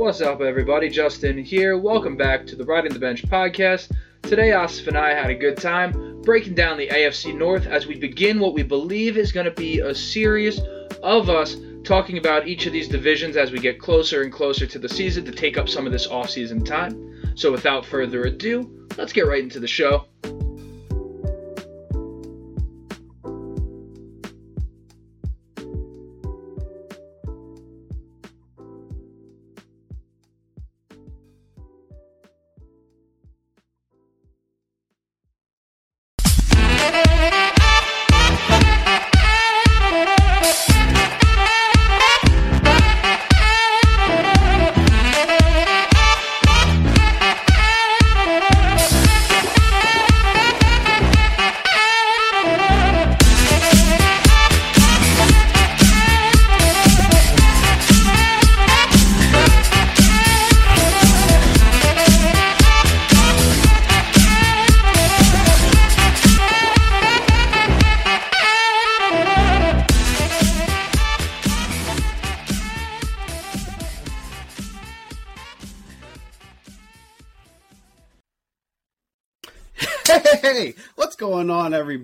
What's up, everybody? Justin here. Welcome back to the Riding the Bench podcast. Today, Asif and I had a good time breaking down the AFC North as we begin what we believe is going to be a series of us talking about each of these divisions as we get closer and closer to the season to take up some of this off-season time. So, without further ado, let's get right into the show.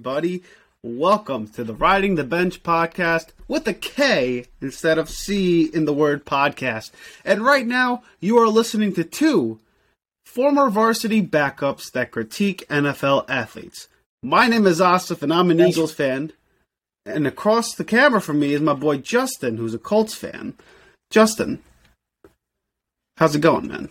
Everybody? Welcome to the Riding the Bench podcast with a K instead of C in the word podcast. And right now, you are listening to two former varsity backups that critique NFL athletes. My name is Asif, and I'm an Eagles fan. And across the camera from me is my boy Justin, who's a Colts fan. Justin, how's it going, man?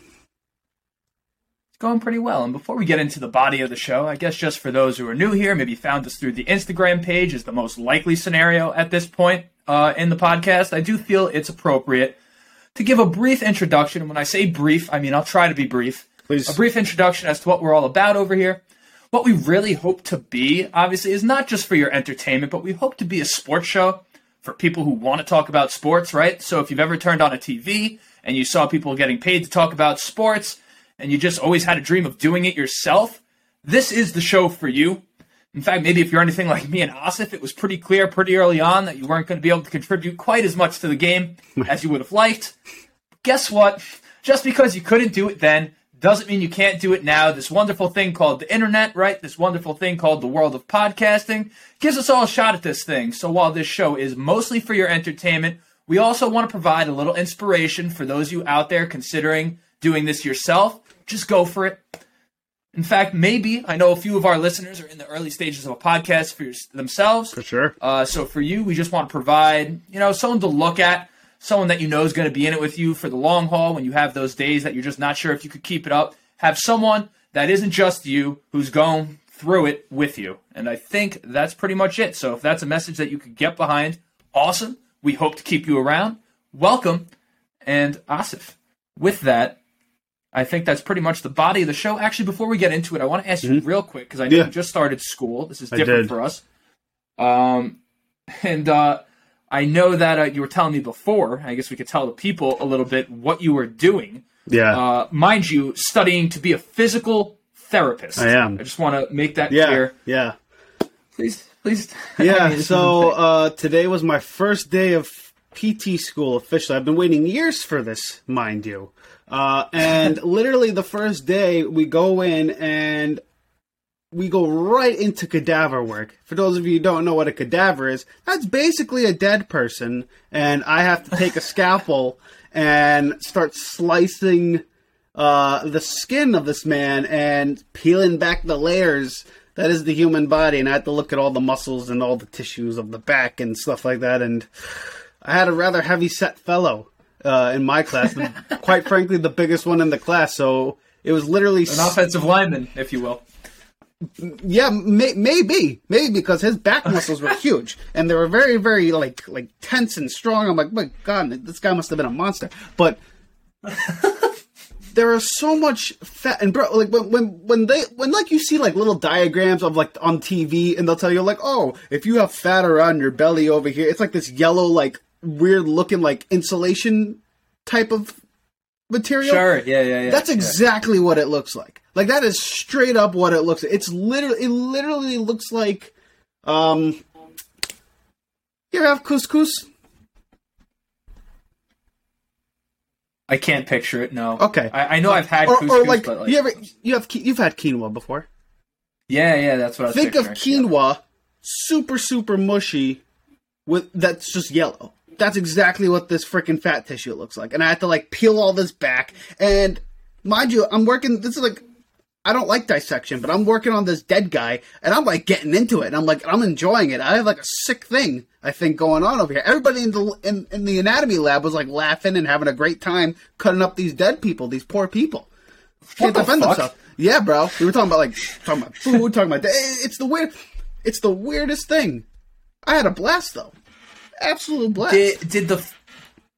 It's going pretty well. And before we get into the body of the show, I guess just for those who are new here, maybe found us through the Instagram page is the most likely scenario at this point uh, in the podcast. I do feel it's appropriate to give a brief introduction. And when I say brief, I mean I'll try to be brief. Please. A brief introduction as to what we're all about over here. What we really hope to be, obviously, is not just for your entertainment, but we hope to be a sports show for people who want to talk about sports, right? So if you've ever turned on a TV and you saw people getting paid to talk about sports, and you just always had a dream of doing it yourself, this is the show for you. In fact, maybe if you're anything like me and Asif, it was pretty clear pretty early on that you weren't going to be able to contribute quite as much to the game as you would have liked. Guess what? Just because you couldn't do it then doesn't mean you can't do it now. This wonderful thing called the internet, right? This wonderful thing called the world of podcasting gives us all a shot at this thing. So while this show is mostly for your entertainment, we also want to provide a little inspiration for those of you out there considering doing this yourself just go for it. In fact, maybe I know a few of our listeners are in the early stages of a podcast for themselves. For sure. Uh, so for you, we just want to provide, you know, someone to look at, someone that you know is going to be in it with you for the long haul when you have those days that you're just not sure if you could keep it up. Have someone that isn't just you who's going through it with you. And I think that's pretty much it. So if that's a message that you could get behind, awesome. We hope to keep you around. Welcome. And Asif, with that, I think that's pretty much the body of the show. Actually, before we get into it, I want to ask you real quick because I know Yeah. you just started school. This is different for us. Um, and uh, I know that uh, you were telling me before. I guess we could tell the people a little bit what you were doing. Yeah. Uh, mind you, studying to be a physical therapist. I am. I just want to make that yeah. clear. Yeah. Please, please. I mean, Yeah, so uh, today was my first day of PT school officially. I've been waiting years for this, mind you. Uh, and literally the first day we go in and we go right into cadaver work. For those of you who don't know what a cadaver is, that's basically a dead person, and I have to take a scalpel and start slicing uh, the skin of this man and peeling back the layers that is the human body. And I had to look at all the muscles and all the tissues of the back and stuff like that. And I had a rather heavy set fellow uh, in my class, the- quite frankly, the biggest one in the class. So it was literally an offensive lineman, if you will. yeah, may, maybe, maybe because his back muscles were huge and they were very, very like like tense and strong. I'm like, my God, this guy must have been a monster. But there is so much fat and bro, like when when when they when like you see like little diagrams of like on TV and they'll tell you like, oh, if you have fat around your belly over here, it's like this yellow like weird looking like insulation type of material. Sure. Yeah. Yeah. Yeah. That's yeah. exactly what it looks like. Like that is straight up what it looks like. It's literally it literally looks like um you ever have couscous? I can't picture it. No. Okay. I, I know I've had or, couscous, or like, but like you ever you have you've had quinoa before. yeah, yeah, that's what I was Think of quinoa, super super mushy, with that's just yellow. That's exactly what this freaking fat tissue looks like. And I had to like peel all this back. And mind you, I'm working. This is like I don't like dissection, but I'm working on this dead guy, and I'm like getting into it. And I'm like I'm enjoying it. I have like a sick thing I think going on over here. Everybody in the in, in the anatomy lab was like laughing and having a great time cutting up these dead people, these poor people. Can't the defend fuck? themselves. Yeah, bro. We were talking about like talking about food, talking about it's the weird, it's the weirdest thing. I had a blast though, absolute blast. Did did the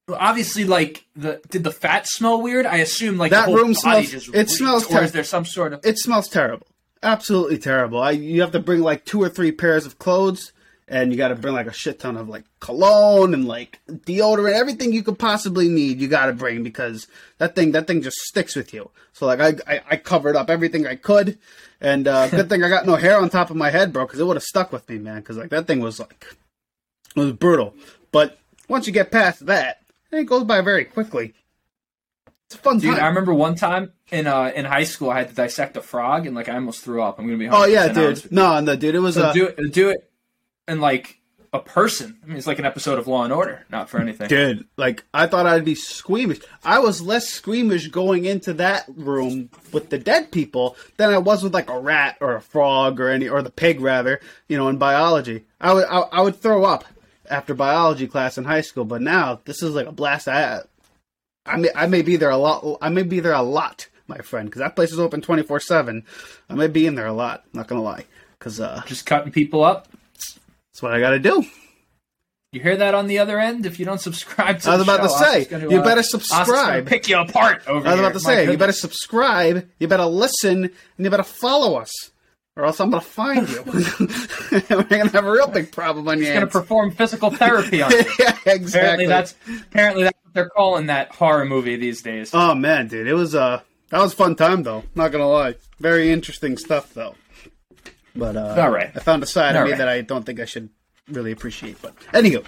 obviously like the did the fat smell weird? I assume like That room body smells- it smells Or ter- is there some sort of it smells terrible, absolutely terrible. I you have to bring like two or three pairs of clothes, and you got to bring like a shit ton of like cologne and like deodorant, everything you could possibly need. You got to bring because that thing that thing just sticks with you. So like I I, I covered up everything I could, and uh, good thing I got no hair on top of my head, bro, because it would have stuck with me, man. Because like that thing was like it was brutal. But once you get past that, it goes by very quickly. It's a fun time. Dude, time. I remember one time in uh in high school I had to dissect a frog and like I almost threw up. I'm gonna be oh yeah, dude. No, no, dude. It was So uh, do it do it and like a person. I mean it's like an episode of Law and Order, not for anything. Dude, like I thought I'd be squeamish. I was less squeamish going into that room with the dead people than I was with like a rat or a frog or any or the pig rather. You know, in biology, I would I, I would throw up after biology class in high school, but now this is like a blast. I I may I may be there a lot. I may be there a lot, my friend, because that place is open twenty four seven. I may be in there a lot. Not gonna lie, because uh, Just cutting people up. that's what I got to do. You hear that on the other end? If you don't subscribe to I was the about to say, gonna, you uh, better subscribe. pick you apart over I was here. about to My say, you better subscribe, you better listen, and you better follow us, or else I'm gonna find you. We're gonna have a real big problem on your gonna perform physical therapy on you. yeah, Apparently exactly. that's apparently that's what they're calling that horror movie these days. Oh man, dude, it was uh, that was a fun time though. Not gonna lie, very interesting stuff though. But uh, All right. I found a side All of me right. that I don't think I should really appreciate. But anywho,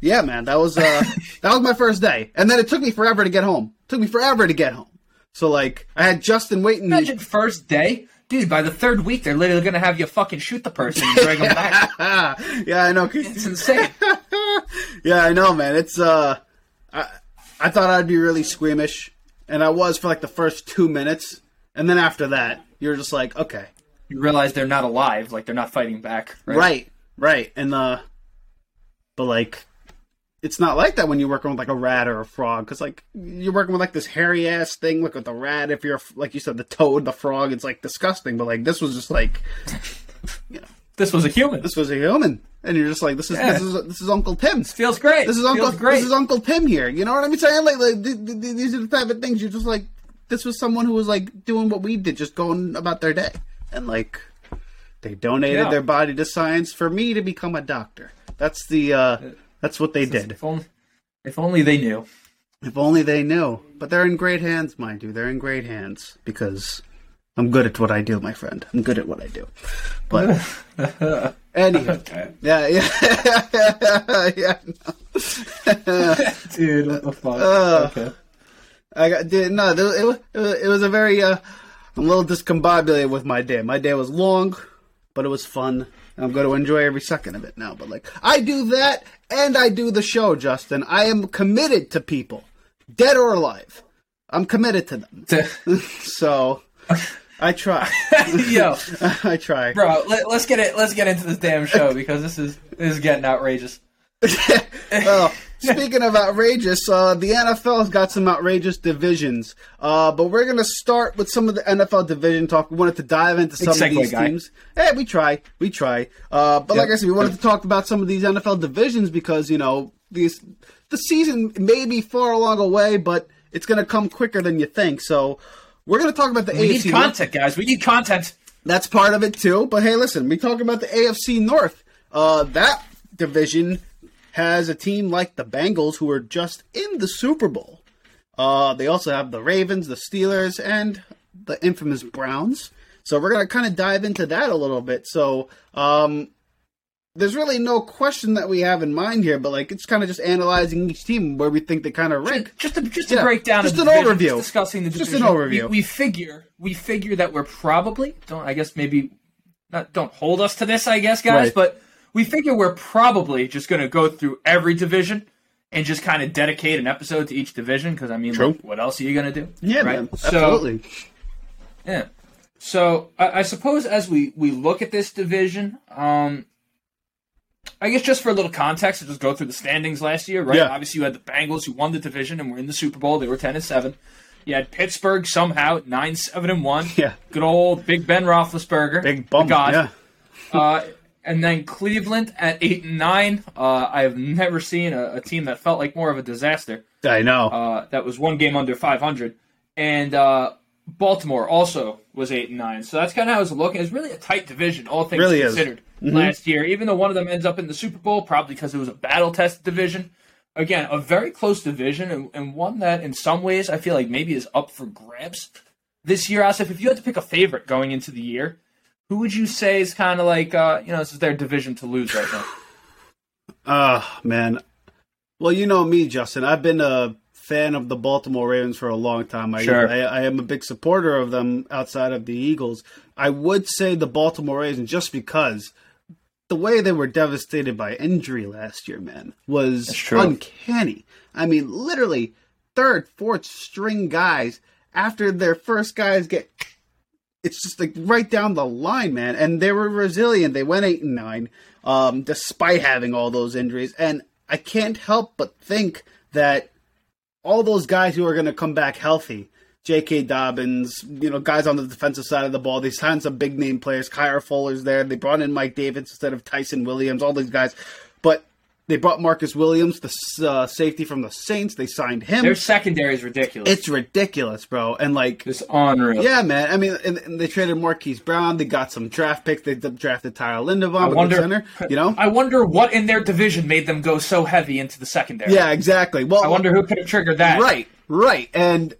yeah, man, that was uh, that was my first day, and then it took me forever to get home. took me forever to get home. So like, I had Justin waiting. Imagine first day, dude. By the third week, they're literally gonna have you fucking shoot the person and drag them back. yeah, I know. It's insane. yeah, I know, man. It's uh, I I thought I'd be really squeamish, and I was for like the first two minutes, and then after that, you're just like, okay, You realize they're not alive, like they're not fighting back. Right. right, right, and uh, but like, it's not like that when you're working with like a rat or a frog, because like you're working with like this hairy ass thing, like with the rat. If you're like you said, the toad, the frog, it's like disgusting. But like this was just like you know This was a human. this was a human, and you're just like this is Yeah. this is this is Uncle Tim. feels great. This is Uncle. Feels great. This is Uncle Tim here. You know what I'm saying? Like, like th- th- th- these are the type of things you're just like. This was someone who was like doing what we did, just going about their day, and like they donated Yeah. their body to science for me to become a doctor. That's the. uh That's what they did. If only, if only they knew. If only they knew. But they're in great hands, mind you. They're in great hands because I'm good at what I do, my friend. I'm good at what I do. But anyway, yeah, yeah, yeah. no. Dude, what the fuck? Uh, okay. I got did no. It was, it it was a very uh, I'm a little discombobulated with my day. My day was long, but it was fun. and I'm going to enjoy every second of it now. But like I do that, and I do the show, Justin. I am committed to people, dead or alive. I'm committed to them. So I try. Yo, I try. bro, let, let's get it. Let's get into this damn show because this is this is getting outrageous. well, speaking of outrageous, uh, the NFL's got some outrageous divisions. Uh, but we're gonna start with some of the NFL division talk. We wanted to dive into some of these guy. teams. Hey, we try, we try. Uh, but like I said, we wanted to talk about some of these NFL divisions because you know these the season may be far along away, but it's gonna come quicker than you think. So. We're going to talk about the We AFC. need content, guys. We need content. That's part of it too. But hey, listen, we talk about the AFC North. Uh, that division has a team like the Bengals who are just in the Super Bowl. Uh, they also have the Ravens, the Steelers, and the infamous Browns. So we're gonna kind of dive into that a little bit. So, um, there's really no question that we have in mind here, but like it's kind of just analyzing each team where we think they kind of rank. Just to just to Yeah, break down just a an division, overview. just discussing the Just an overview. We, we figure we figure that we're probably don't I guess maybe not don't hold us to this I guess guys, Right. but we figure we're probably just going to go through every division and just kind of dedicate an episode to each division because I mean, like, what else are you going to do? Yeah, right? man, So- absolutely. Yeah. So I, I suppose as we we look at this division, um, I guess just for a little context, to just go through the standings last year, right? Yeah. Obviously, you had the Bengals who won the division and were in the Super Bowl. They were ten and seven. You had Pittsburgh somehow nine seven and one. Yeah. Good old Big Ben Roethlisberger, Big bump. God. Yeah. Uh, and then Cleveland at eight and nine. Uh, I have never seen a, a team that felt like more of a disaster. I know. Uh, that was one game under 500, and uh, Baltimore also was eight and nine. So that's kind of how I was looking. It's really a tight division, all things Really considered. Last year, even though one of them ends up in the Super Bowl, probably because it was a battle tested division. Again, a very close division, and, and one that, in some ways, I feel like maybe is up for grabs this year. Asif, if you had to pick a favorite going into the year, who would you say is kind of like uh, you know this is their division to lose right now? Ah, man. Well, you know me, Justin. I've been a fan of the Baltimore Ravens for a long time. I, Sure. I, I am a big supporter of them outside of the Eagles. I would say the Baltimore Ravens just because the way they were devastated by injury last year, man, was uncanny. I mean, literally third, fourth string guys after their first guys get it's just like right down the line, man. And they were resilient. They went eight and nine, um, despite having all those injuries. And I can't help but think that all those guys who are going to come back healthy, J.K. Dobbins, you know, guys on the defensive side of the ball, they signed some big name players. Kyle Fuller's there. They brought in Mike Davis instead of Tyson Williams. All these guys, but they brought Marcus Williams, the uh, safety from the Saints. They signed him. Their secondary is ridiculous. it's ridiculous, bro. And like, it's unreal. yeah, man. I mean, and, and they traded Marquise Brown. They got some draft picks. They drafted Tyler Linderbaum, wonder- center. You know? I wonder what in their division made them go so heavy into the secondary. yeah, exactly. Well, I wonder who could have triggered that. right, right. And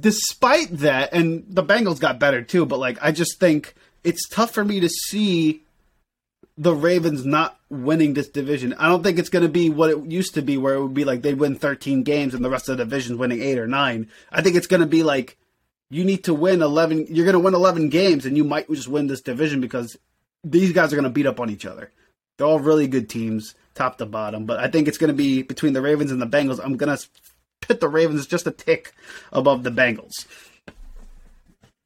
despite that, and the Bengals got better too. But like, I just think it's tough for me to see the Ravens not winning this division. I don't think it's going to be what it used to be, where it would be like they'd win 13 games and the rest of the division's winning eight or nine. I think it's going to be like you need to win 11. You're going to win 11 games, and you might just win this division because these guys are going to beat up on each other. They're all really good teams, top to bottom. But I think it's going to be between the Ravens and the Bengals. I'm going to pit the Ravens just a tick above the Bengals.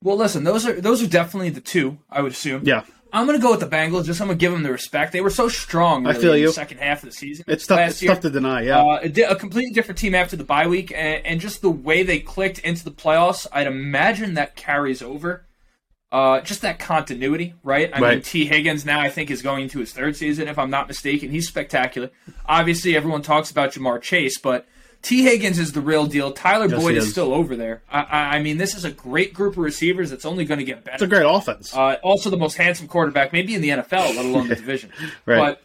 Well, listen, those are those are definitely the two. I would assume. Yeah, I'm gonna go with the Bengals. Just I'm gonna give them the respect. They were so strong. I really, feel in you. The second half of the season. it's tough. It's year. tough to deny. Yeah, Uh, a, a completely different team after the bye week, and, and just the way they clicked into the playoffs, I'd imagine that carries over. Uh, just that continuity, right? I mean, T. Higgins now I think is going into his third season, if I'm not mistaken. He's spectacular. Obviously, everyone talks about Ja'Marr Chase, but T. Higgins is the real deal. Tyler Yes, Boyd is. is. still over there. I, I, I mean, this is a great group of receivers that's only going to get better. it's a great offense. Uh, also, the most handsome quarterback, maybe in the NFL, let alone the division. Right. But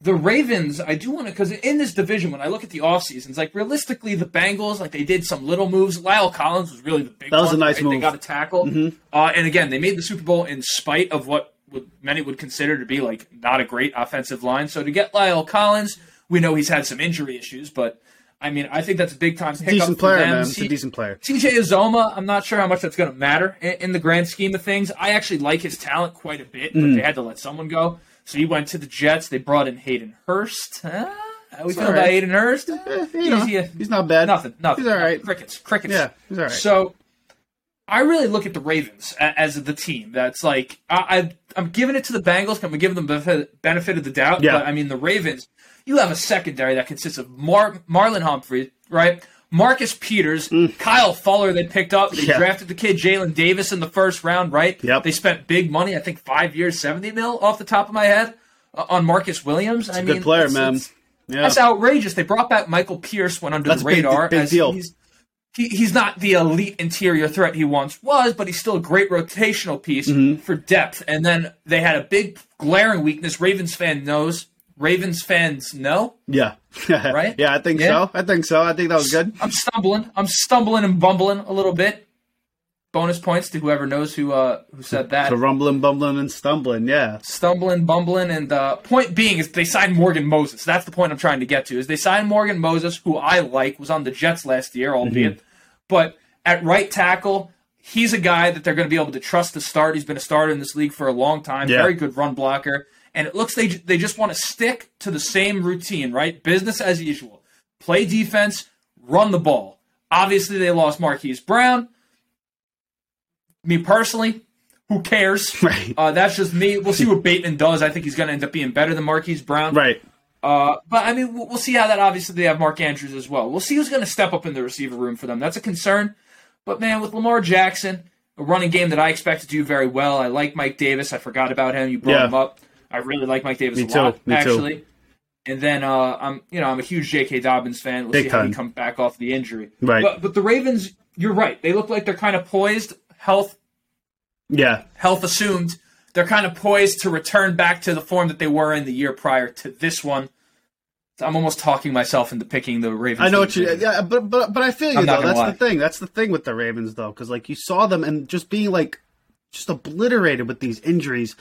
the Ravens, I do want to, because in this division, when I look at the off seasons, like realistically, the Bengals, like they did some little moves. La'el Collins was really the big That was one, a nice right? They move. Mm-hmm. got a tackle. Uh, and again, they made the Super Bowl in spite of what would, many would consider to be like not a great offensive line. So to get La'el Collins, we know he's had some injury issues, but I mean, I think that's a big time pickup He's a decent player, man. It's a decent player. TJ Uzomah, I'm not sure how much that's going to matter in, in the grand scheme of things. I actually like his talent quite a bit, Mm. but they had to let someone go. So he went to the Jets. They brought in Hayden Hurst. Huh? How we feel all about. Hayden Hurst? Eh, you know, He's- he- he's not bad. Nothing. Nothing. He's all right. Crickets. Crickets. Yeah, he's all right. So I really look at the Ravens as the team that's like I, I I'm giving it to the Bengals. I'm giving them the benefit, benefit of the doubt. Yeah. But I mean the Ravens. You have a secondary that consists of Mar- Marlon Humphrey, right? Marcus Peters, Kyle Fuller. They picked up. They Mm. Yeah. drafted the kid Jalen Davis in the first round, right? Yep. They spent big money. I think five years, seventy mil off the top of my head uh, on Marcus Williams. I mean, Good player, man. it's- Yeah. that's outrageous. They brought back Michael Pierce, went under That's the a big- radar. big as deal. He's, he, he's not the elite interior threat he once was, but he's still a great rotational piece Mm-hmm. for depth. And then they had a big glaring weakness. Ravens fan knows. Ravens fans know. yeah. Right? Yeah, I think Yeah. so. I think so. I think that was good. I'm stumbling. I'm stumbling and bumbling a little bit. Bonus points to whoever knows who uh, who said that. The rumbling, bumbling, and stumbling. Yeah. Stumbling, bumbling, and uh, point being is they signed Morgan Moses. That's the point I'm trying to get to. Is they signed Morgan Moses, who I like, was on the Jets last year, albeit, Mm-hmm. but at right tackle, he's a guy that they're going to be able to trust to start. He's been a starter in this league for a long time. Yeah. Very good run blocker, and it looks they they just want to stick to the same routine, right? Business as usual. Play defense, run the ball. Obviously, they lost Marquise Brown. Me personally, who cares? Right. Uh, that's just me. We'll see what Bateman does. I think he's going to end up being better than Marquise Brown. Right. Uh, but I mean, we'll, we'll see how that. Obviously, they have Mark Andrews as well. We'll see who's going to step up in the receiver room for them. That's a concern. But man, with Lamar Jackson, a running game that I expect to do very well. I like Mike Davis. I forgot about him. You brought Yeah. him up. I really like Mike Davis Me a too. lot, Me too. actually. And then uh, I'm, you know, I'm a huge J.K. Dobbins fan. We'll Big see how he time. comes back off the injury. Right. But but the Ravens, you're right. They look like they're kind of poised. Health Yeah. health assumed, they're kind of poised to return back to the form that they were in the year prior to this one. I'm almost talking myself into picking the Ravens. I know what you. Yeah, but but but I feel you I'm though. That's lie. the thing. That's the thing with the Ravens though, because like you saw them and just being like just obliterated with these injuries,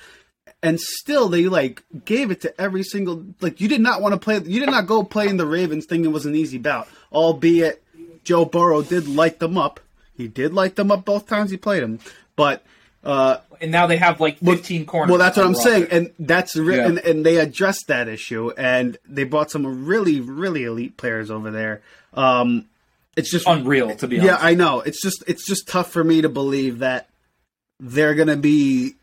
and still they like gave it to every single like you did not want to play. You did not go playing the Ravens thinking it was an easy bout. Albeit Joe Burrow did light them up. He did light them up both times he played them, but. uh And now they have like 15 corners. well, that's what I'm the saying, and that's re- Yeah. and, and they addressed that issue, and they brought some really, really elite players over there. Um, it's just Unreal, to be honest. yeah, I know. It's just it's just tough for me to believe that they're gonna be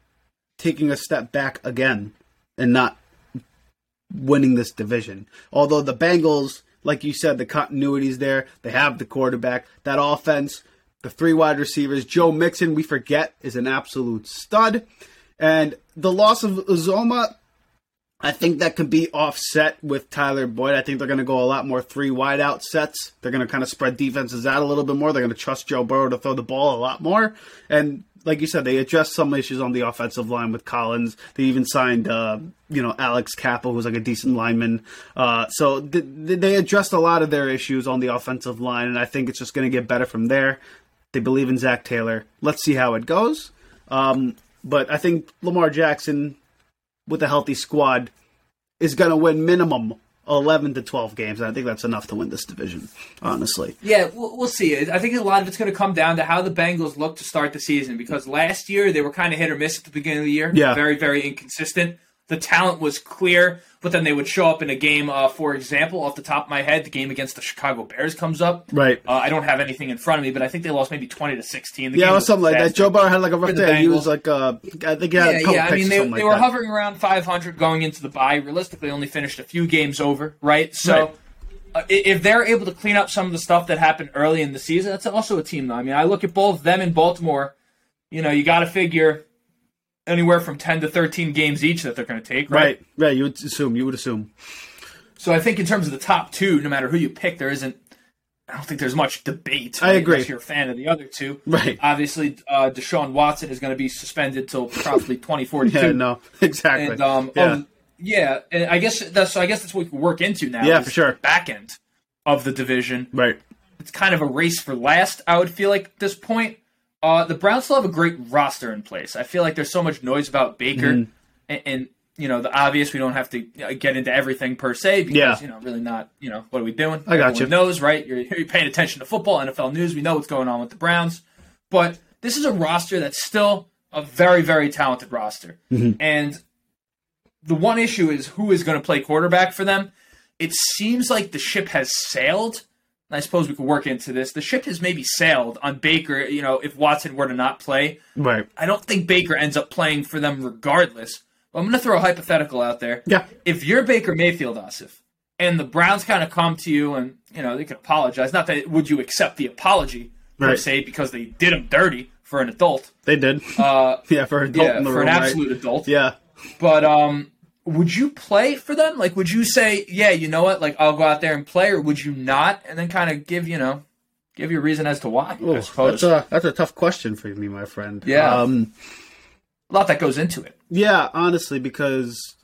taking a step back again and not winning this division. Although the Bengals, like you said, the continuity's there. They have the quarterback, that offense, the three wide receivers. Joe Mixon, we forget, is an absolute stud. And the loss of Uzomah, I think that can be offset with Tyler Boyd. I think they're going to go a lot more three wide out sets. They're going to kind of spread defenses out a little bit more. They're going to trust Joe Burrow to throw the ball a lot more. And like you said, they addressed some issues on the offensive line with Collins. They even signed, uh, you know, Alex Cappa, who's like a decent lineman. Uh, so th- th- they addressed a lot of their issues on the offensive line, and I think it's just going to get better from there. They believe in Zac Taylor. Let's see how it goes. Um, but I think Lamar Jackson, with a healthy squad, is going to win minimum 11 to 12 games. And I think that's enough to win this division, honestly. Yeah, we'll, we'll see. I think a lot of it's going to come down to how the Bengals look to start the season because last year they were kind of hit or miss at the beginning of the year. Yeah. Very, very inconsistent. The talent was clear, but then they would show up in a game. Uh, for example, off the top of my head, the game against the Chicago Bears comes up. Right. Uh, I don't have anything in front of me, but I think they lost maybe 20 to 16. The Yeah, game was something like that. Joe Burrow had like a rough day. He was like, uh, I think he had a Yeah, couple yeah. I mean, they, they like were that. hovering around 500 going into the bye. Realistically, only finished a few games over, right? So, Right. uh, if they're able to clean up some of the stuff that happened early in the season, that's also a team. Though I mean, I look at both them and Baltimore. You know, you got to figure anywhere from 10 to 13 games each that they're going to take, right? Right, right. You would assume. You would assume. So I think in terms of the top two, no matter who you pick, there isn't. I don't think there's much debate. I agree. Unless you're a fan of the other two, Right. Obviously, uh, Deshaun Watson is going to be suspended till probably 2042. Yeah, no, exactly. And um, yeah. oh, yeah, and I guess that's so. I guess that's what we can work into now. Yeah, for sure. Back end of the division, right. it's kind of a race for last. I would feel like at this point, uh, the Browns still have a great roster in place. I feel like there's so much noise about Baker, Mm-hmm. and, and you know the obvious. We don't have to uh, get into everything per se because Yeah. you know really not. You know what are we doing? I got Everyone you. Knows right? You're, you're paying attention to football, NFL news. We know what's going on with the Browns, but this is a roster that's still a very very talented roster, Mm-hmm. and the one issue is who is going to play quarterback for them. It seems like the ship has sailed. I suppose we could work into this. The ship has maybe sailed on Baker. You know, if Watson were to not play, Right. I don't think Baker ends up playing for them regardless. But I'm going to throw a hypothetical out there. Yeah. If you're Baker Mayfield, Asif, and the Browns kind of come to you and you know they could apologize. Not that would you accept the apology per Right. se because they did him dirty for an adult. They did. Uh, yeah, for an adult yeah, in the for room, an right? absolute adult. Yeah. But um, would you play for them? Like, would you say, yeah, you know what? Like, I'll go out there and play, or would you not? And then kind of give you know, give your reason as to why. Ooh, that's a that's a tough question for me, my friend. Yeah. Um, a lot that goes into it. yeah, honestly, because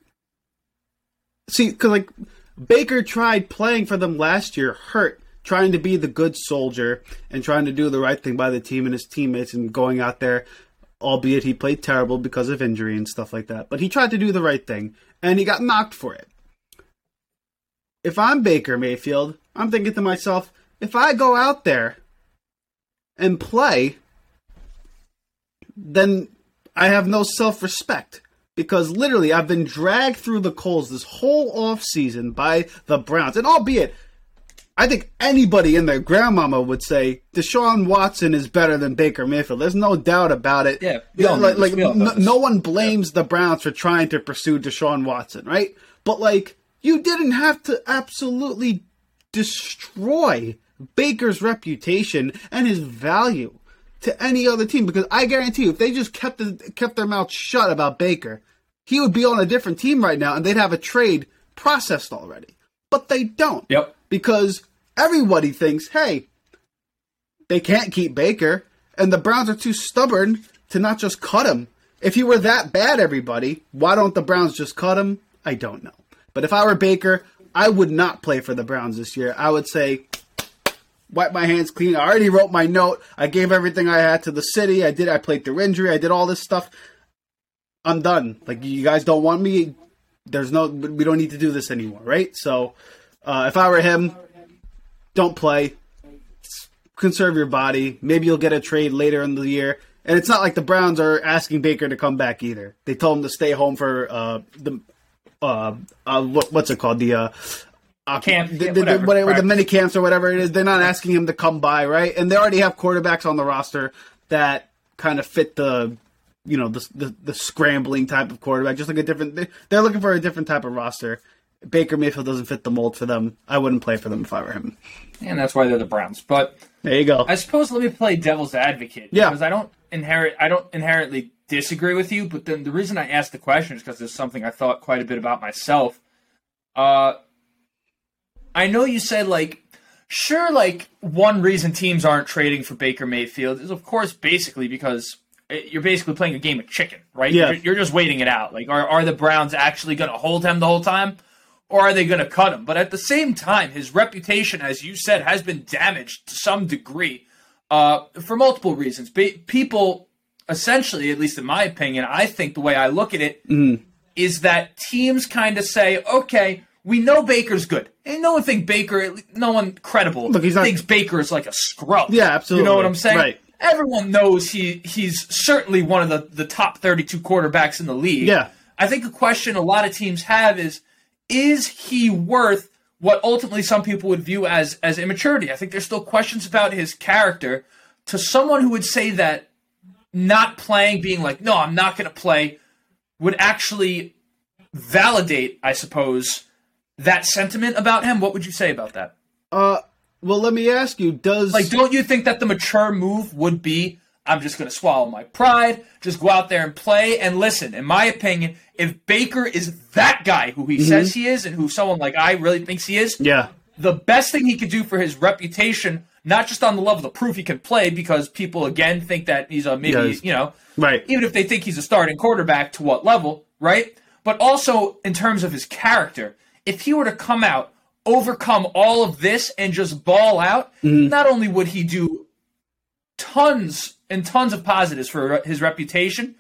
see, because like Baker tried playing for them last year, hurt, trying to be the good soldier and trying to do the right thing by the team and his teammates and going out there, albeit he played terrible because of injury and stuff like that. But he tried to do the right thing and he got knocked for it. If I'm Baker Mayfield, I'm thinking to myself, if I go out there and play, then I have no self respect because literally I've been dragged through the coals this whole off season by the Browns. And albeit, I think anybody in their grandmama would say Deshaun Watson is better than Baker Mayfield. There's no doubt about it. Yeah, know like, like We all know no, no one blames the Browns for trying to pursue Deshaun Watson, right? But like, you didn't have to absolutely destroy Baker's reputation and his value to any other team because I guarantee you, if they just kept the, kept their mouth shut about Baker, he would be on a different team right now and they'd have a trade processed already. But they don't Yep. Because everybody thinks, hey, they can't keep Baker, and the Browns are too stubborn to not just cut him. If he were that bad, everybody, why don't the Browns just cut him? I don't know. But if I were Baker, I would not play for the Browns this year. I would say, wipe my hands clean. I already wrote my note. I gave everything I had to the city. I did. I played through injury. I did all this stuff. I'm done. Like you guys don't want me. There's no. We don't need to do this anymore, right? So, uh, if I were him, don't play. Conserve your body. Maybe you'll get a trade later in the year. And it's not like the Browns are asking Baker to come back either. They told him to stay home for uh, the uh, uh, what, what's it called? The uh, uh, Camp, the, yeah, the, whatever, the, whatever, the mini camps or whatever it is. They're not asking him to come by, right? And they already have quarterbacks on the roster that kind of fit the, you know, the the, the scrambling type of quarterback. Just like a different, they're looking for a different type of roster. Baker Mayfield doesn't fit the mold for them. I wouldn't play for them if I were him. And that's why they're the Browns. But There you go. I suppose let me play devil's advocate. Yeah. Because I don't inherit I don't inherently disagree with you, but then the reason I asked the question is because it's something I thought quite a bit about myself. Uh I know you said like sure like one reason teams aren't trading for Baker Mayfield is of course basically because you're basically playing a game of chicken, right? Yeah. You're, you're just waiting it out. Like are are the Browns actually going to hold him the whole time? Or are they going to cut him? But at the same time, his reputation, as you said, has been damaged to some degree uh, for multiple reasons. Ba- people, essentially, at least in my opinion, I think the way I look at it is Mm. that teams kind of say, okay, we know Baker's good. And no one think Baker, no one credible Look, he's not- thinks Baker is like a scrub. Yeah, absolutely. You know what I'm saying? Right. Everyone knows he he's certainly one of the, the top 32 quarterbacks in the league. Yeah. I think a question a lot of teams have is is he worth what ultimately some people would view as as immaturity? I think there's still questions about his character to someone who would say that not playing being like no, I'm not going to play would actually validate, I suppose, that sentiment about him. What would you say about that? Uh, well, let me ask you: Does Like, don't you think that the mature move would be, I'm just going to swallow my pride, just go out there and play? And listen, in my opinion, if Baker is that guy who he says mm-hmm. he is and who someone like I really thinks he is, yeah, the best thing he could do for his reputation, not just on the level of proof he can play, because people again think that he's a maybe, Yes. you know, right? even if they think he's a starting quarterback to what level, right? But also in terms of his character, if he were to come out, overcome all of this, and just ball out, mm-hmm. not only would he do tons and tons of positives for his reputation,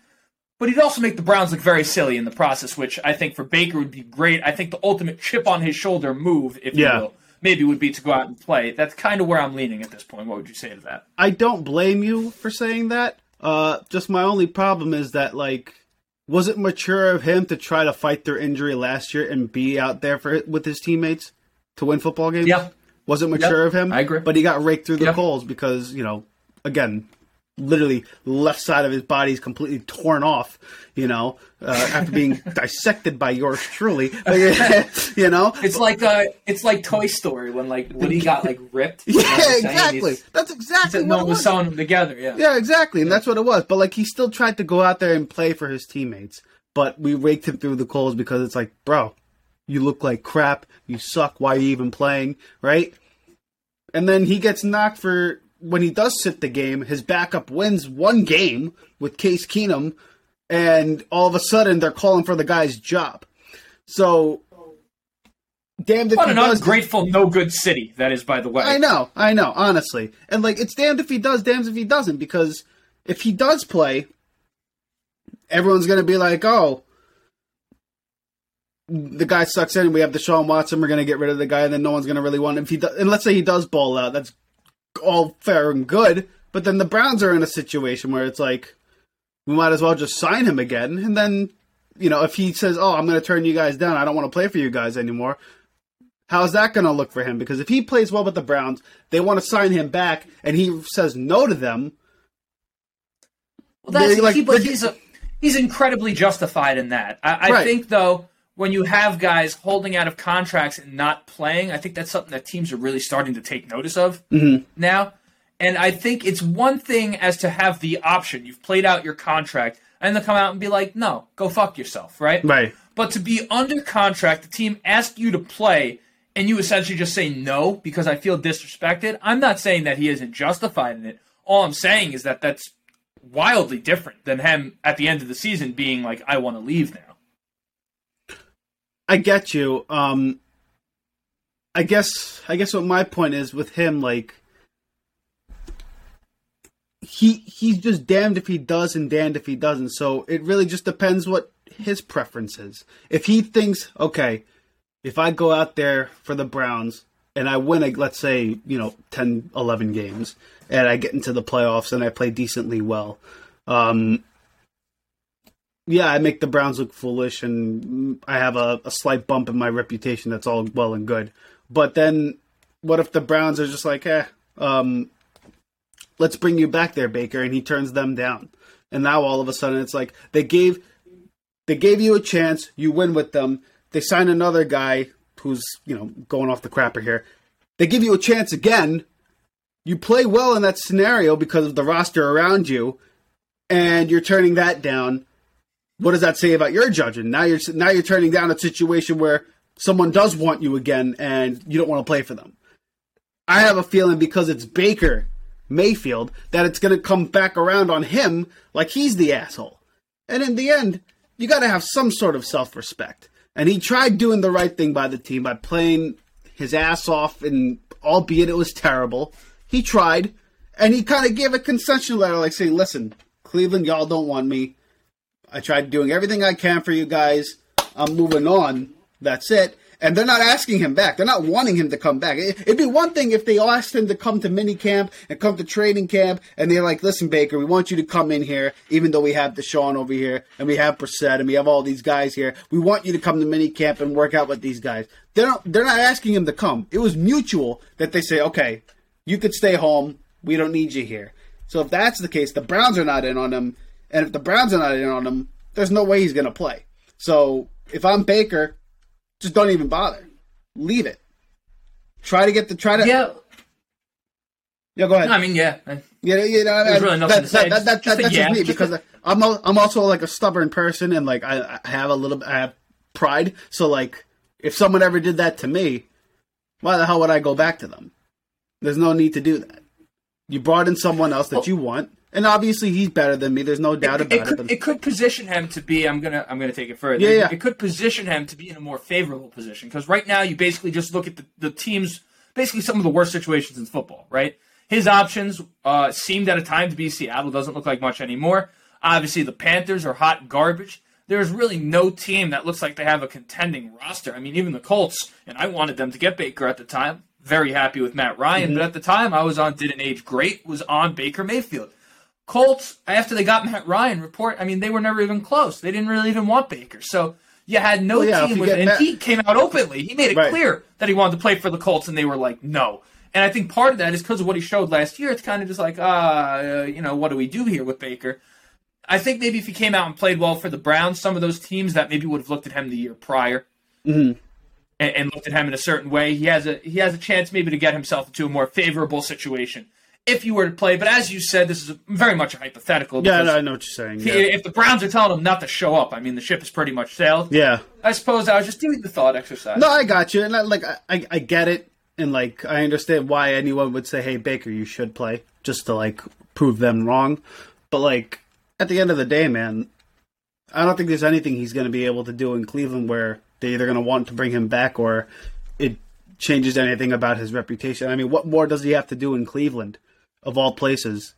but he'd also make the Browns look very silly in the process, which I think for Baker would be great. I think the ultimate chip on his shoulder move, if Yeah. you will, maybe would be to go out and play. That's kind of where I'm leaning at this point. What would you say to that? I don't blame you for saying that. Uh, just my only problem is that like, was it mature of him to try to fight through injury last year and be out there for with his teammates to win football games? Yeah. Was it mature Yep, of him? I agree. But he got raked through the Yep. coals because you know, again, literally left side of his body is completely torn off. You know, uh, after being dissected by yours truly. you know, It's like uh, it's like Toy Story when like Woody got like ripped. Yeah, what I'm saying? exactly. That's exactly what it was was. sewing them together. Yeah. Yeah, exactly, and that's what it was. But like, he still tried to go out there and play for his teammates. But we raked him through the coals because it's like, bro, you look like crap. You suck. Why are you even playing? Right? And then he gets knocked for when he does sit the game. His backup wins one game with Case Keenum, and all of a sudden they're calling for the guy's job. So damned if What he an does. ungrateful, no good city that is, by the way. I know, I know, honestly. And like it's damned if he does, damned if he doesn't, because if he does play, everyone's gonna be like, Oh, the guy sucks in, we have Deshaun Watson, we're gonna get rid of the guy, and then no one's gonna really want him. If he does, and let's say he does ball out, that's all fair and good, but then the Browns are in a situation where it's like we might as well just sign him again, and then you know, if he says, "Oh, I'm going to turn you guys down. I don't want to play for you guys anymore," how's that going to look for him? Because if he plays well with the Browns, they want to sign him back, and he says no to them. Well, that's like, he, but he's a, he's incredibly justified in that. I, I Right. think though, when you have guys holding out of contracts and not playing, I think that's something that teams are really starting to take notice of Mm-hmm. now. And I think it's one thing as to have the option. You've played out your contract, and then come out and be like, "No, go fuck yourself," right? Right. But to be under contract, the team asks you to play, and you essentially just say no because I feel disrespected. I'm not saying that he isn't justified in it. All I'm saying is that that's wildly different than him at the end of the season being like, "I want to leave now." I get you. Um, I guess. I guess what my point is with him, like, he he's just damned if he does and damned if he doesn't. So it really just depends what his preference is. If he thinks, okay, if I go out there for the Browns and I win, a, let's say, you know, 10, 11 games, and I get into the playoffs and I play decently well, um, yeah, I make the Browns look foolish and I have a, a slight bump in my reputation. That's all well and good. But then what if the Browns are just like, eh, um, let's bring you back there, Baker, and he turns them down. And now all of a sudden it's like they gave they gave you a chance, you win with them. They sign another guy who's, you know, going off the crapper here. They give you a chance again. You play well in that scenario because of the roster around you, and you're turning that down. What does that say about your judging? Now you're now you're turning down a situation where someone does want you again, and you don't want to play for them. I have a feeling because it's Baker Mayfield that it's going to come back around on him like he's the asshole. And in the end, you got to have some sort of self respect. And he tried doing the right thing by the team by playing his ass off, and albeit it was terrible, he tried. And he kind of gave a concession letter like saying, listen, Cleveland, y'all don't want me. I tried doing everything I can for you guys. I'm moving on. That's it. And they're not asking him back. They're not wanting him to come back. It- It'd be one thing if they asked him to come to mini camp and come to training camp, and they're like, "Listen, Baker, we want you to come in here, even though we have Deshaun over here, and we have Brissett, and we have all these guys here. We want you to come to mini camp and work out with these guys." They're not. They're not asking him to come. It was mutual that they say, "Okay, you could stay home. We don't need you here." So if that's the case, the Browns are not in on him, and if the Browns are not in on him, there's no way he's going to play. So if I'm Baker, just don't even bother. Leave it. Try to get the try to Yeah, yeah. Go ahead. I mean, yeah. I- Yeah, you know, There's I- really nothing that, to say. That, that, that, a that's yeah. just me because a- I'm al- I'm also like a stubborn person and like I, I have a little I have pride. So like if someone ever did that to me, why the hell would I go back to them? There's no need to do that. You brought in someone else that Well- you want, and obviously he's better than me. There's no doubt it, about it. could, but it could position him to be. I'm gonna. I'm gonna take it further. Yeah, yeah. It could position him to be in a more favorable position because right now you basically just look at the, the teams. Basically, some of the worst situations in football. Right. His options uh, seemed at a time to be Seattle. Doesn't look like much anymore. Obviously, the Panthers are hot garbage. There's really no team that looks like they have a contending roster. I mean, even the Colts, and I wanted them to get Baker at the time. Very happy with Matt Ryan, but at the time I was on didn't age great. Was on Baker Mayfield. Colts, after they got Matt Ryan, report, I mean, they were never even close. They didn't really even want Baker. So you had no Well, yeah, team with and Matt- he came out openly. He made it Right. clear that he wanted to play for the Colts, and they were like, no. And I think part of that is because of what he showed last year. It's kind of just like, ah, uh, you know, what do we do here with Baker? I think maybe if he came out and played well for the Browns, some of those teams that maybe would have looked at him the year prior Mhm. and, and looked at him in a certain way, he has a he has a chance maybe to get himself into a more favorable situation if you were to play. But as you said, this is very much a hypothetical. yeah, no, I know what you're saying. Yeah. if the Browns are telling him not to show up, I mean the ship is pretty much sailed. yeah. I suppose I was just doing the thought exercise. No, I got you, and I, like I, I, I get it, and like I understand why anyone would say, "Hey, Baker, you should play," just to like prove them wrong. But like at the end of the day, man, I don't think there's anything he's going to be able to do in Cleveland where they're either going to want to bring him back or it changes anything about his reputation. I mean, what more does he have to do in Cleveland, of all places?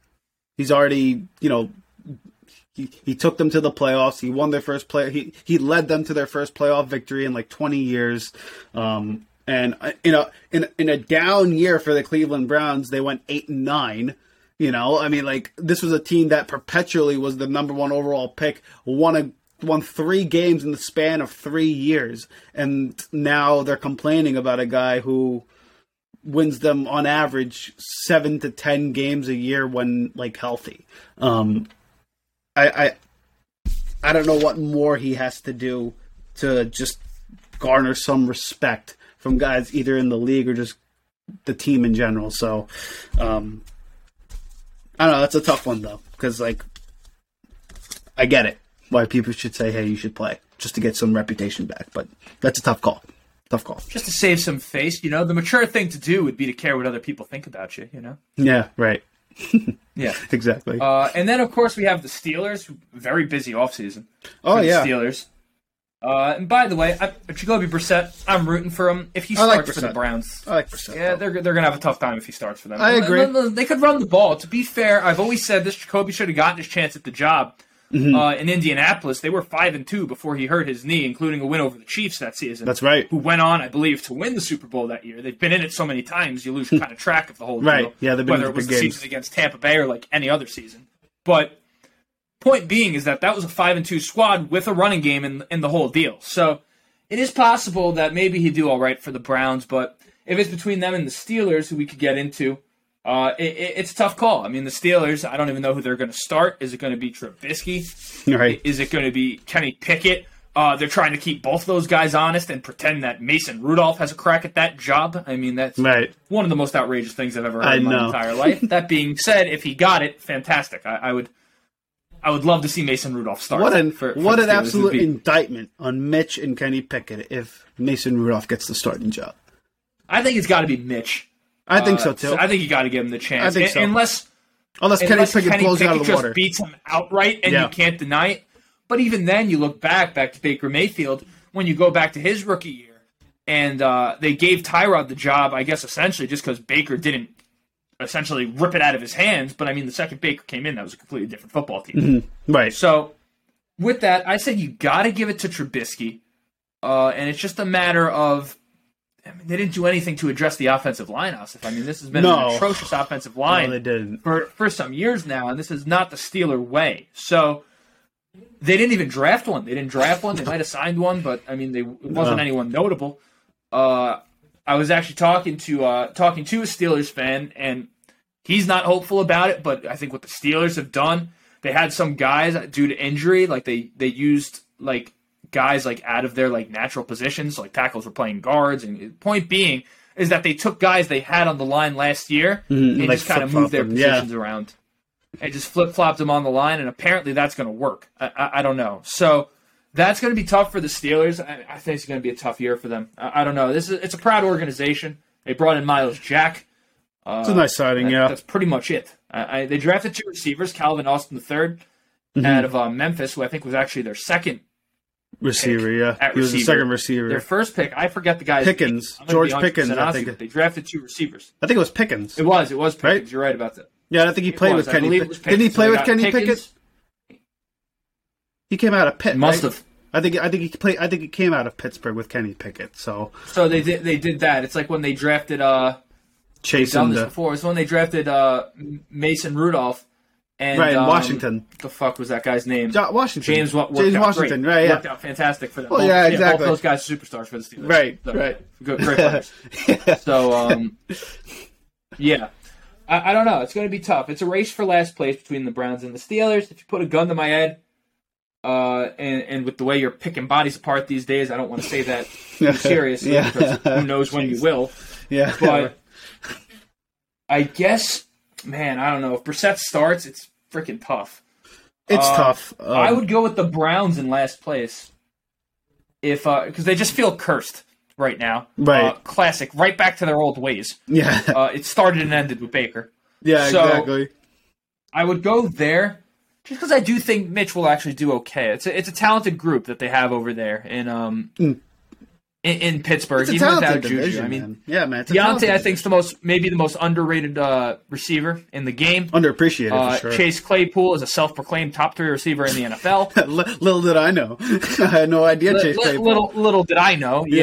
He's already, you know, he, he took them to the playoffs. He won their first play. He he led them to their first playoff victory in like 20 years. Um, and uh, in a in in a down year for the Cleveland Browns, they went eight and nine. You know, I mean, like this was a team that perpetually was the number one overall pick, won a won three games in the span of three years, and now they're complaining about a guy who wins them on average seven to ten games a year when like healthy. Um, I, I I don't know what more he has to do to just garner some respect from guys either in the league or just the team in general. So, um, I don't know. That's a tough one though, because like, I get it why people should say, "Hey, you should play," just to get some reputation back. But that's a tough call. Tough call. Just to save some face, you know, the mature thing to do would be to care what other people think about you. You know. Yeah. Right. Yeah. exactly. Uh, and then, of course, we have the Steelers. Very busy offseason. oh yeah. Steelers. Uh, and by the way, I, Jacoby Brissett, I'm rooting for him. If he I like starts for the Browns, I like Brissett. yeah, they're they're gonna have a tough time if he starts for them. I agree. They- They could run the ball. To be fair, I've always said this: Jacoby should have gotten his chance at the job. Mm-hmm. Uh, in Indianapolis, they were five and two before he hurt his knee, including a win over the Chiefs that season. That's right. Who went on, I believe, to win the Super Bowl that year. They've been in it so many times, you lose kind of track of the whole Right. deal. Yeah, they've been whether in it was big the games. season against Tampa Bay or like any other season. But point being is that that was a five and two squad with a running game in in the whole deal. So it is possible that maybe he'd do all right for the Browns, but if it's between them and the Steelers, who we could get into, uh, it, it- it's a tough call. I mean, the Steelers, I don't even know who they're going to start. Is it going to be Trubisky? Right. Is it going to be Kenny Pickett? Uh, they're trying to keep both those guys honest and pretend that Mason Rudolph has a crack at that job. I mean, that's Right. one of the most outrageous things I've ever heard I in my know. entire life. that being said, if he got it, fantastic. I, I would, I would love to see Mason Rudolph start. What an for- for what an Steelers. Absolute indictment on Mitch and Kenny Pickett if Mason Rudolph gets the starting job. I think it's got to be Mitch. I think Uh, so too. I think you got to give him the chance. I think so. Unless unless Kenny unless Pickett Kenny blows Pickett out of the just water. beats him outright and Yeah. you can't deny it. But even then, you look back back to Baker Mayfield when you go back to his rookie year, and uh, they gave Tyrod the job, I guess, essentially just because Baker didn't essentially rip it out of his hands. But I mean, the second Baker came in, that was a completely different football team. right. So with that, I said you got to give it to Trubisky, uh, and it's just a matter of. I mean, they didn't do anything to address the offensive line, Asif. I mean, this has been No. an atrocious offensive No, line they didn't. for for some years now, and this is not the Steeler way. So they didn't even draft one. They didn't draft one. They might have signed one, but I mean, they, it wasn't No. anyone notable. Uh, I was actually talking to uh, talking to a Steelers fan, and he's not hopeful about it. But I think what the Steelers have done, they had some guys due to injury, like they they used like guys like out of their like natural positions, like tackles were playing guards. And point being is that they took guys they had on the line last year Mhm, and like just kind of moved their them, yeah. positions around and just flip flopped them on the line, and apparently that's going to work. I, I, I don't know. So that's going to be tough for the Steelers. I, I think it's going to be a tough year for them. I, I don't know. This is it's a proud organization. They brought in Myles Jack. Uh, It's a nice signing, yeah. that's pretty much it. I, I, they drafted two receivers, Calvin Austin III Mm-hmm. out of uh, Memphis, who I think was actually their second. Receiver, yeah. He was the second receiver. Their first pick, I forget the guy's Pickens. George Pickens, I think. They drafted two receivers. I think it was Pickens. It was. It was Pickens. Right? You're right about that. Yeah, I think he played was. with Kenny. believe Pick- it was Didn't he play So with Kenny Pickens. Pickett? He came out of Pitt. Must right? have. I think. I think he played. I think he came out of Pittsburgh with Kenny Pickett. So So they did. They did that. It's like when they drafted. uh done chasing this the before. It's when they drafted uh Mason Rudolph. And, right in um, Washington. The fuck was that guy's name? Jo- Washington. James what James Washington. Right. Yeah. Worked out fantastic for them. Well, Both- yeah, Both exactly. those guys are superstars for the Steelers. Right, So, right. Good, great players. So, um, yeah. I, I don't know. It's going to be tough. It's a race for last place between the Browns and the Steelers. If you put a gun to my head, uh, and, and with the way you're picking bodies apart these days, I don't want to say that seriously Yeah. because who knows when you will. yeah. But I guess, man, I don't know. If Brissett starts, it's freaking tough. it's uh, tough. Um, I would go with the Browns in last place, if because they just feel cursed right now. Right. Uh, classic, right back to their old ways. Yeah. Uh, it started and ended with Baker. yeah. so- exactly. I would go there just because I do think Mitch will actually do okay. It's a, it's a talented group that they have over there, and um, Mm. In, in Pittsburgh, even without talented Juju. division, I mean, man. Yeah, man. Diontae, I think, is the most maybe the most underrated uh, receiver in the game. underappreciated Uh, for sure. Chase Claypool is a self-proclaimed top three receiver in the NFL. Li- little did I know. I had no idea Li- Chase Claypool. little little did I know, yeah.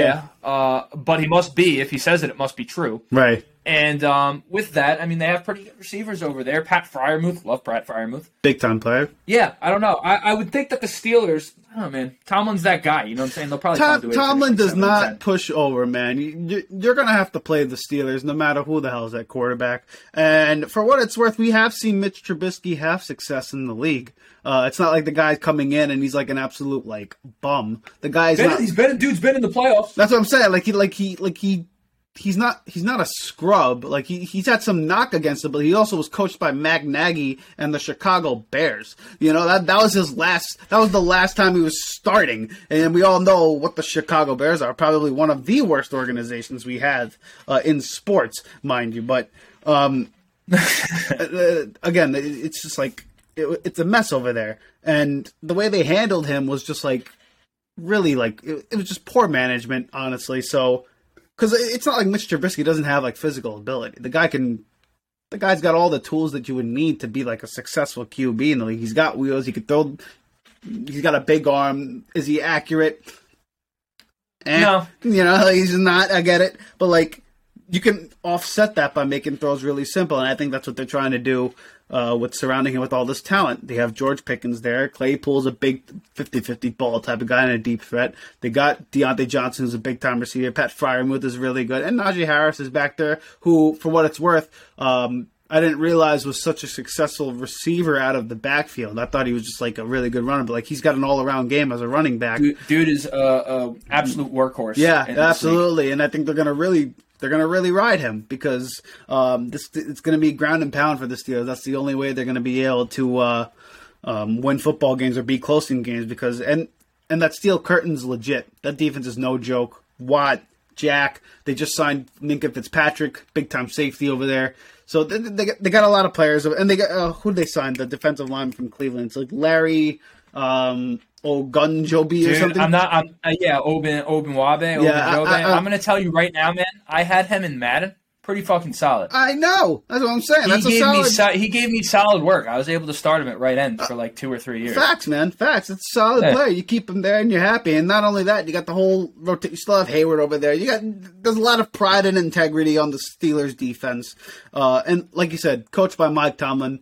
Yeah. Uh, but he must be. If he says it, it must be true. Right. And um, with that, I mean, they have pretty good receivers over there. Pat Freiermuth, love Pat Freiermuth. Big time player. Yeah, I don't know. I, I would think that the Steelers. I don't know, man. Tomlin's that guy. You know what I'm saying? They'll probably Tom, find a to Tomlin does like seven and not push over, man. You, you- you're going to have to play the Steelers no matter who the hell's at quarterback. And for what it's worth, we have seen Mitch Trubisky have success in the league. Uh, it's not like the guy's coming in and he's like an absolute like bum. The guy's Been- not. he's been dude's been in the playoffs. That's what I'm saying. Like he, like he, like he, he's not, he's not a scrub. Like he, he's had some knock against him, but he also was coached by Mac Nagy and the Chicago Bears. You know that that was his last. That was the last time he was starting, and we all know what the Chicago Bears are. Probably one of the worst organizations we have uh, in sports, mind you. But um, uh, again, it's just like it, it's a mess over there, and the way they handled him was just like really like it, it was just poor management, honestly. So because it's not like Mitch Trubisky doesn't have like physical ability. The guy can. The guy's got all the tools that you would need to be like a successful QB in the league. He's got wheels. He could throw. He's got a big arm. Is he accurate? Eh, No. you know he's not. I get it, but like you can offset that by making throws really simple, and I think that's what they're trying to do uh, with surrounding him with all this talent. They have George Pickens there. Claypool's a big 50-50 ball type of guy and a deep threat. They got Diontae Johnson, who's a big time receiver. Pat Freiermuth is really good, and Najee Harris is back there, who, for what it's worth, um, I didn't realize was such a successful receiver out of the backfield. I thought he was just like a really good runner, but like he's got an all around game as a running back. Dude, dude is a, a absolute workhorse. Yeah, in this league. absolutely, and I think they're gonna really they're gonna really ride him because um, this it's gonna be ground and pound for the Steelers. That's the only way they're gonna be able to uh, um, win football games or be close in games because and and that steel curtain's legit. That defense is no joke. Watt, Jack, they just signed Minkah Fitzpatrick, big time safety over there. So they, they, got- they got a lot of players, and they got uh, who they signed the defensive line from Cleveland. It's like Larry um, Ogunjobi or something. I'm not. I'm uh, yeah. Oben Obenwabe. Yeah, I, I, I, I'm gonna tell you right now, man. I had him in Madden. Pretty fucking solid. I know. That's what I'm saying. He That's a gave solid me so, he gave me solid work. I was able to start him at right end for like two or three years. facts, man. Facts. It's a solid Yeah. player. You keep him there and you're happy. And not only that, you got the whole rotation. You still have Heyward over there. You got there's a lot of pride and integrity on the Steelers defense. Uh, and like you said, coached by Mike Tomlin,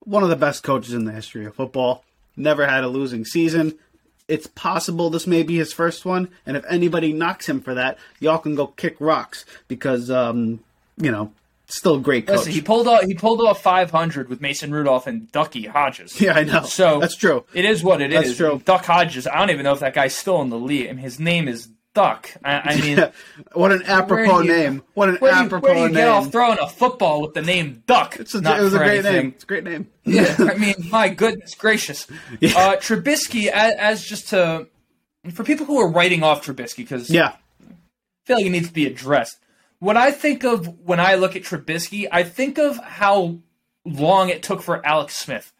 one of the best coaches in the history of football. Never had a losing season. It's possible this may be his first one, and if anybody knocks him for that, y'all can go kick rocks because, um, you know, still a great coach. Listen, he pulled off he pulled off 500 with Mason Rudolph and Ducky Hodges. yeah, I know. So that's true. It is what it is. That's true. Duck Hodges. I don't even know if that guy's still in the league. I mean, his name is Duck. I, I mean, what an apropos you- name! What an where do you, apropos where do you name! get off throwing a football with the name Duck? It's a, Not it was a great anything. name. It's a great name. Yeah, I mean, my goodness gracious. Uh, Trubisky, as, as just to for people who are writing off Trubisky, because yeah, I feel like it needs to be addressed. What I think of when I look at Trubisky, I think of how long it took for Alex Smith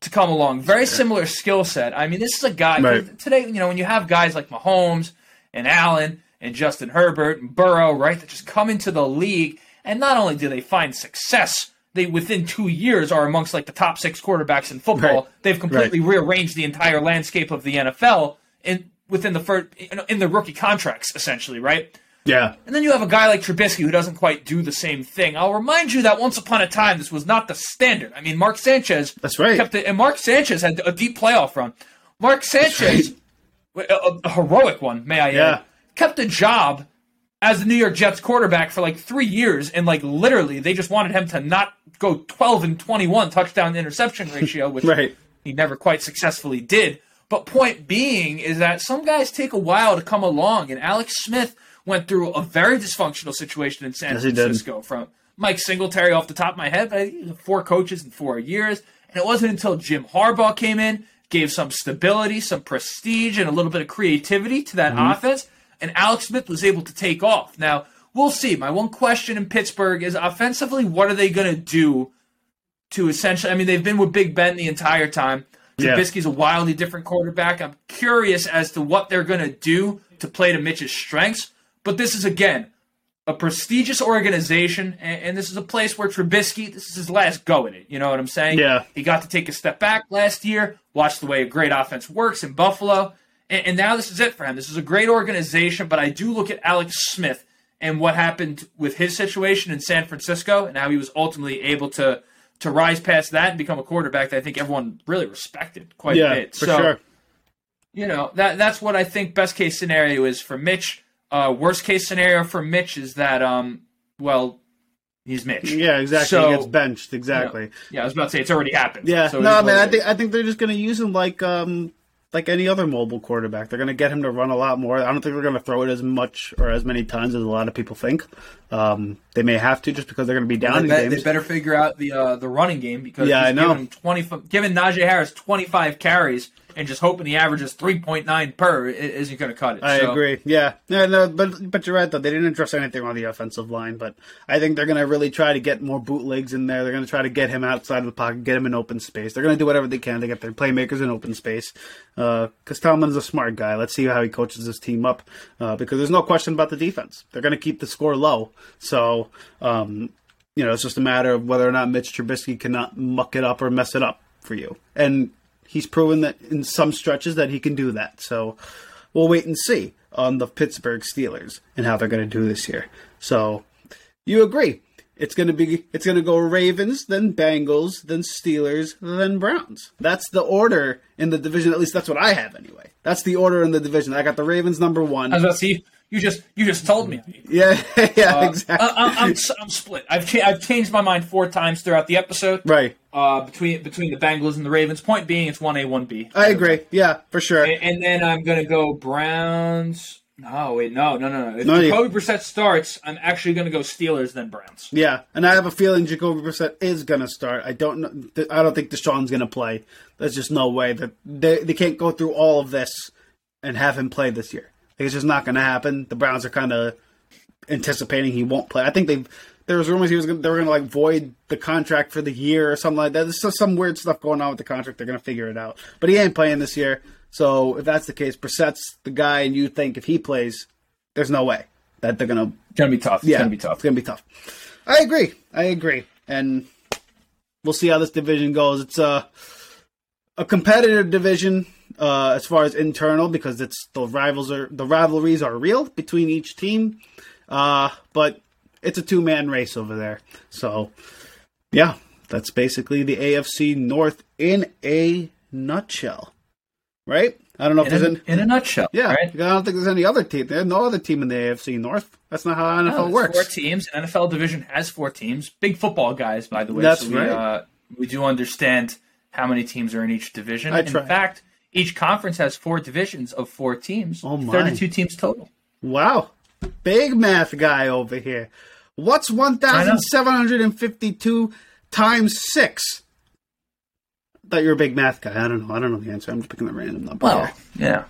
to come along. Very similar skill set. I mean, this is a guy Right. today. You know, when you have guys like Mahomes and Allen and Justin Herbert and Burrow, right, that just come into the league, and not only do they find success, they within two years are amongst like the top six quarterbacks in football. Right. They've completely rearranged the entire landscape of the NFL in within the first in the rookie contracts, essentially, right? yeah, And then you have a guy like Trubisky who doesn't quite do the same thing. I'll remind you that once upon a time, this was not the standard. I mean, Mark Sanchez. That's right. Kept it, and Mark Sanchez had a deep playoff run. Mark Sanchez, a, a- heroic one, may I Yeah. add, kept a job as the New York Jets quarterback for like three years, and like literally, they just wanted him to not go 12 and 21 touchdown interception ratio, which right. he never quite successfully did. But point being is that some guys take a while to come along, and Alex Smith went through a very dysfunctional situation in San Yes. Francisco from Mike Singletary off the top of my head, but four coaches in four years. And it wasn't until Jim Harbaugh came in, gave some stability, some prestige, and a little bit of creativity to that Mm-hmm. offense, and Alex Smith was able to take off. Now, we'll see. My one question in Pittsburgh is offensively, what are they going to do to essentially? I mean, they've been with Big Ben the entire time. Yeah. Trubisky's a wildly different quarterback. I'm curious as to what they're going to do to play to Mitch's strengths. But this is again a prestigious organization, and, and this is a place where Trubisky, this is his last go at it. You know what I'm saying? Yeah. He got to take a step back last year, watch the way a great offense works in Buffalo, and, and now this is it for him. This is a great organization, but I do look at Alex Smith and what happened with his situation in San Francisco and how he was ultimately able to to rise past that and become a quarterback that I think everyone really respected quite Yeah, a bit. for so, sure. you know, that that's what I think best case scenario is for Mitch. Uh, worst case scenario for Mitch is that um well he's Mitch. Yeah, exactly. So- he gets benched. Exactly. Yeah, I was about to say it's already happened. Yeah. So no, man. I is. think I think they're just going to use him like um like any other mobile quarterback. They're going to get him to run a lot more. I don't think they're going to throw it as much or as many times as a lot of people think. Um, they may have to just because they're going to be down They, in bet- games. they better figure out the uh, the running game because Yeah, he's I know. giving him twenty giving Najee Harris twenty five carries and just hoping the average is three point nine per i- isn't going to cut it. I So, agree. Yeah, yeah, no, but but you're right though. They didn't address anything on the offensive line, but I think they're going to really try to get more bootlegs in there. They're going to try to get him outside of the pocket, get him in open space. They're going to do whatever they can to get their playmakers in open space. Because Tomlin's a smart guy. Let's see how he coaches his team up. Uh, because there's no question about the defense. They're going to keep the score low. So. Um, you know, it's just a matter of whether or not Mitch Trubisky cannot muck it up or mess it up for you. And he's proven that in some stretches that he can do that. So we'll wait and see on the Pittsburgh Steelers and how they're going to do this year. So you agree? It's going to be it's going to go Ravens, then Bengals, then Steelers, then Browns. That's the order in the division. At least that's what I have anyway. That's the order in the division. I got the Ravens number one. I was about to see you just you just told me. Yeah, yeah, Uh, exactly. I, I'm split. I've cha- I've changed my mind four times throughout the episode. right. Uh, between between the Bengals and the Ravens. Point being, it's one A one B. I agree. Yeah, for sure. And, and then I'm gonna go Browns. No, wait, no, no, no, no. If No, Jacoby Brissett starts, I'm actually gonna go Steelers then Browns. Yeah, and I have a feeling Jacoby Brissett is going to start. I don't know. I don't think Deshaun's going to play. There's just no way that they they can't go through all of this and have him play this year. Like, It's just not going to happen. The Browns are kind of anticipating he won't play. I think they there was rumors he was gonna, they were going to like void the contract for the year or something like that. There's just some weird stuff going on with the contract. They're going to figure it out. But he ain't playing this year. So if that's the case, Brissett's the guy, and you think if he plays, there's no way that they're going to It's gonna be tough. It's yeah, gonna be tough. It's gonna be tough. I agree. I agree, and we'll see how this division goes. It's a a competitive division uh, as far as internal because it's the rivals are the rivalries are real between each team, uh, but it's a two man race over there. So yeah, that's basically the AFC North in a nutshell, right? I don't know if there's a, any. in a nutshell, Yeah, right? I don't think there's any other team. There's no other team in the AFC North. That's not how NFL No, works. Four teams. An NFL division has four teams. Big football guys, by the way. That's so we, right. Uh, we do understand how many teams are in each division. I in try. fact, each conference has four divisions of four teams. Oh, my. Thirty-two teams total. Wow. Big math guy over here. What's 1,752 times 6? I thought you were a big math guy. I don't know. I don't know the answer. I'm just picking a random number. Well, here. yeah.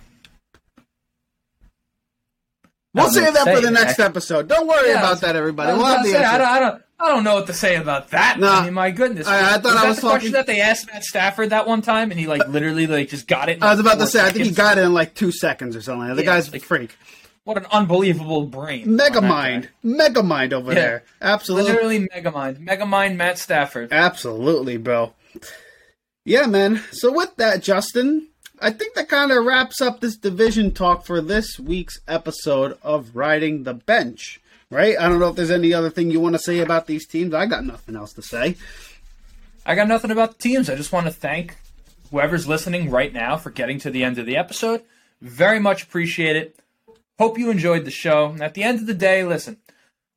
We'll I save that to for the next man. episode. Don't worry Yeah, about was- that, everybody. was We'll have the say, I, don't, I don't. I don't know what to say about that. Nah. I mean, my goodness. I- I thought was I that was the talking- question that they asked Matt Stafford that one time, and he like literally like just got it. in, I was about to four say, I think he got it in like two seconds or something. The Yeah, guy's a like- freak. What an unbelievable brain. Mega mind. guy. Mega mind over Yeah. there. Absolutely. Literally mega mind. Mega mind Matt Stafford. Absolutely, bro. Yeah, man. So with that, Justin, I think that kind of wraps up this division talk for this week's episode of Riding the Bench. Right? I don't know if there's any other thing you want to say about these teams. I got nothing else to say. I got nothing about the teams. I just want to thank whoever's listening right now for getting to the end of the episode. Very much appreciate it. Hope you enjoyed the show. At the end of the day, listen,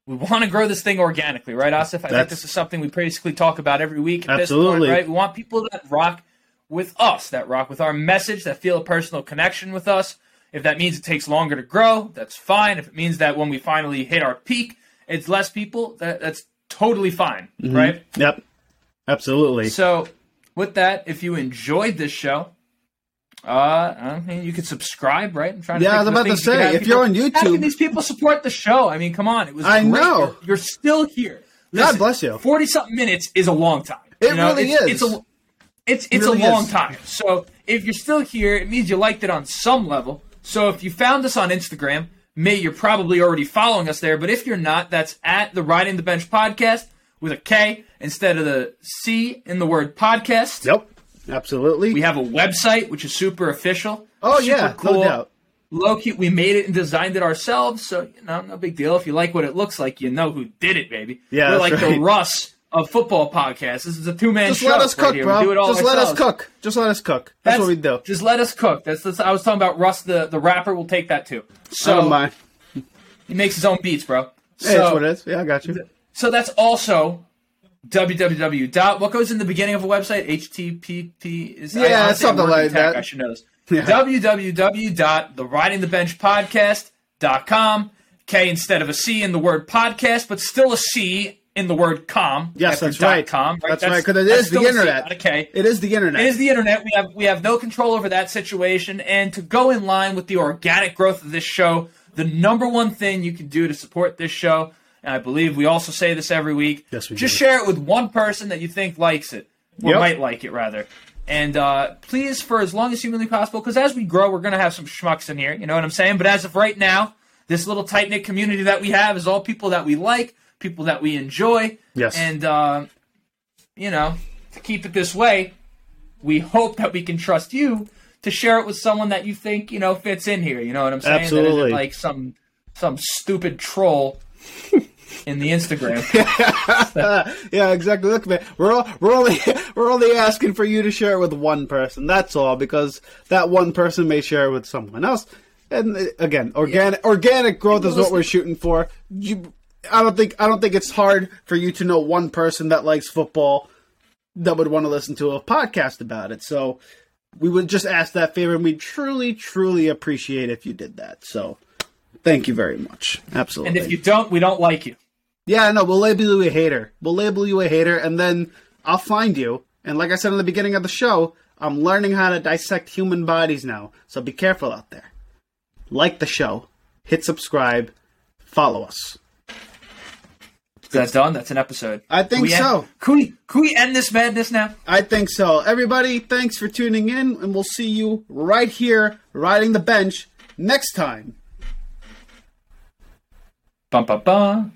we want to grow this thing organically, right, Asif? I think this is something we basically talk about every week at Absolutely. this point, right? We want people that rock with us, that rock with our message, that feel a personal connection with us. If that means it takes longer to grow, that's fine. If it means that when we finally hit our peak, it's less people, that, that's totally fine, Mm-hmm. right? Yep. Absolutely. So, with that, if you enjoyed this show, uh, I mean, you could subscribe, right? I'm trying to Yeah, I was about to things you could say, if you're on YouTube, How can these people support the show? I mean, come on, it was. I great. know. You're, you're still here. God bless you. Forty something minutes is a long time. It You know, really it's, is. It's a It's it's really a long is. time. So if you're still here, it means you liked it on some level. So if you found us on Instagram, may you're probably already following us there. But if you're not, that's at the Riding the Bench podcast with a K instead of the C in the word podcast. Yep, absolutely. We have a website which is super official. oh super yeah, cool. no doubt. Low key, we made it and designed it ourselves, so you know, no big deal. If you like what it looks like, you know who did it, baby. Yeah, we're that's like the right. Russ of football podcasts. This is a two man show. Just let us right cook, here. bro. We do it all Just let us cook. Just let us cook. That's, what we do. Just let us cook. That's, that's I was talking about Russ the, the rapper. We'll take that too. So don't mind. he makes his own beats, bro. Hey, So, that's what it is. Yeah, I got you. so that's also www. dot What goes in the beginning of a website? HTTP is I- Yeah, I'm something like tech. that. I should know this. Yeah. www.theridingthebenchpodkast.com. K instead of a C in the word podcast, but still a C in the word com. Yes, that's dot right. Com, That's right, 'cause it that's is the still a C, internet. K. It is the internet. It is the internet. We have we have no control over that situation. And to go in line with the organic growth of this show, the number one thing you can do to support this show, and I believe we also say this every week, Yes, we just do. share it with one person that you think likes it or Yep. might like it rather. And uh, please, for as long as humanly possible, because as we grow, we're going to have some schmucks in here. You know what I'm saying? But as of right now, this little tight knit community that we have is all people that we like, people that we enjoy. Yes. And uh, you know, to keep it this way, we hope that we can trust you to share it with someone that you think you know fits in here. You know what I'm saying? Absolutely. isn't like some some stupid troll in the Instagram. yeah, exactly. Look, man, we're all, we're only we're only asking for you to share it with one person. That's all, because that one person may share it with someone else. And uh, again, organic organic growth is what we're shooting for. You, I don't think I don't think it's hard for you to know one person that likes football that would want to listen to a podcast about it. So we would just ask that favor, and we truly, truly appreciate if you did that. So thank you very much. Absolutely. and if you don't, we don't like you. Yeah, no, we'll label you a hater. We'll label you a hater, and then I'll find you. And like I said in the beginning of the show, I'm learning how to dissect human bodies now. So be careful out there. Like the show, hit subscribe, follow us. That's done? That's an episode. I think we so. End, can we can we end this madness now? I think so. Everybody, thanks for tuning in, and we'll see you right here, riding the bench, next time. Bum bum bum.